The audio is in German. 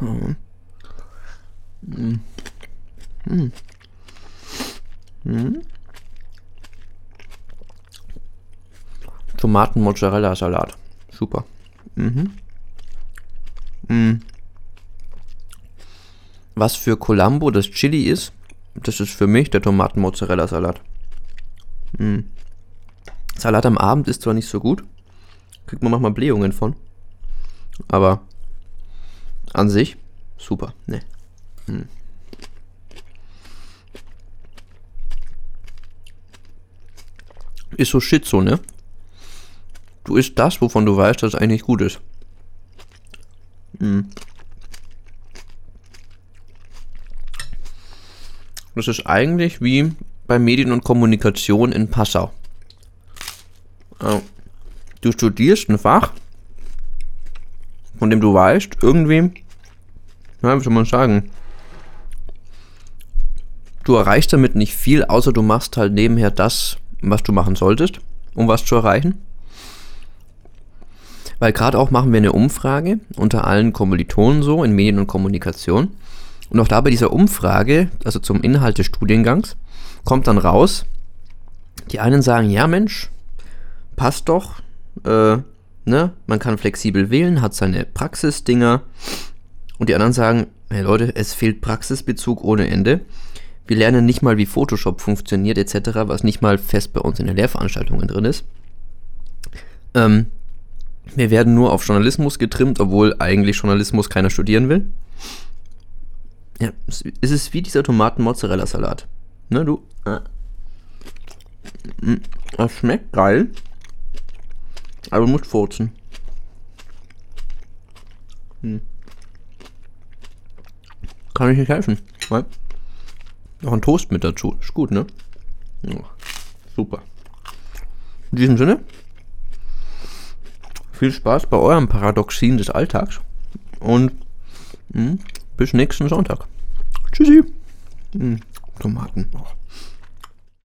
Mm. Mm. Mm. Mm. Tomaten-Mozzarella-Salat. Super. Mhm. Mm. Was für Colombo das Chili ist, das ist für mich der Tomaten-Mozzarella-Salat. Mm. Salat am Abend ist zwar nicht so gut, kriegt man manchmal Blähungen von, aber an sich super. Ne. Mm. Ist so shit so, ne? Du isst das, wovon du weißt, dass es eigentlich gut ist. Mm. Das ist eigentlich wie bei Medien und Kommunikation in Passau. Du studierst ein Fach, von dem du weißt, irgendwie, ja, wie soll man sagen, du erreichst damit nicht viel, außer du machst halt nebenher das, was du machen solltest, um was zu erreichen. Weil gerade auch machen wir eine Umfrage unter allen Kommilitonen so in Medien und Kommunikation. Und auch da bei dieser Umfrage, also zum Inhalt des Studiengangs, kommt dann raus, die einen sagen, ja Mensch, passt doch, äh, ne, man kann flexibel wählen, hat seine Praxisdinger. Und die anderen sagen, hey Leute, es fehlt Praxisbezug ohne Ende. Wir lernen nicht mal, wie Photoshop funktioniert etc., was nicht mal fest bei uns in den Lehrveranstaltungen drin ist. Ähm, wir werden nur auf Journalismus getrimmt, obwohl eigentlich Journalismus keiner studieren will. Ja, es ist wie dieser Tomaten-Mozzarella-Salat. Ne, du? Äh. Das schmeckt geil. Aber du musst furzen. Hm. Kann ich nicht helfen. Weil noch ein Toast mit dazu. Ist gut, ne? Ja, super. In diesem Sinne, viel Spaß bei eurem Paradoxien des Alltags und mh, hm, bis nächsten Sonntag. Tschüssi. Mh, hm, Tomaten. Oh.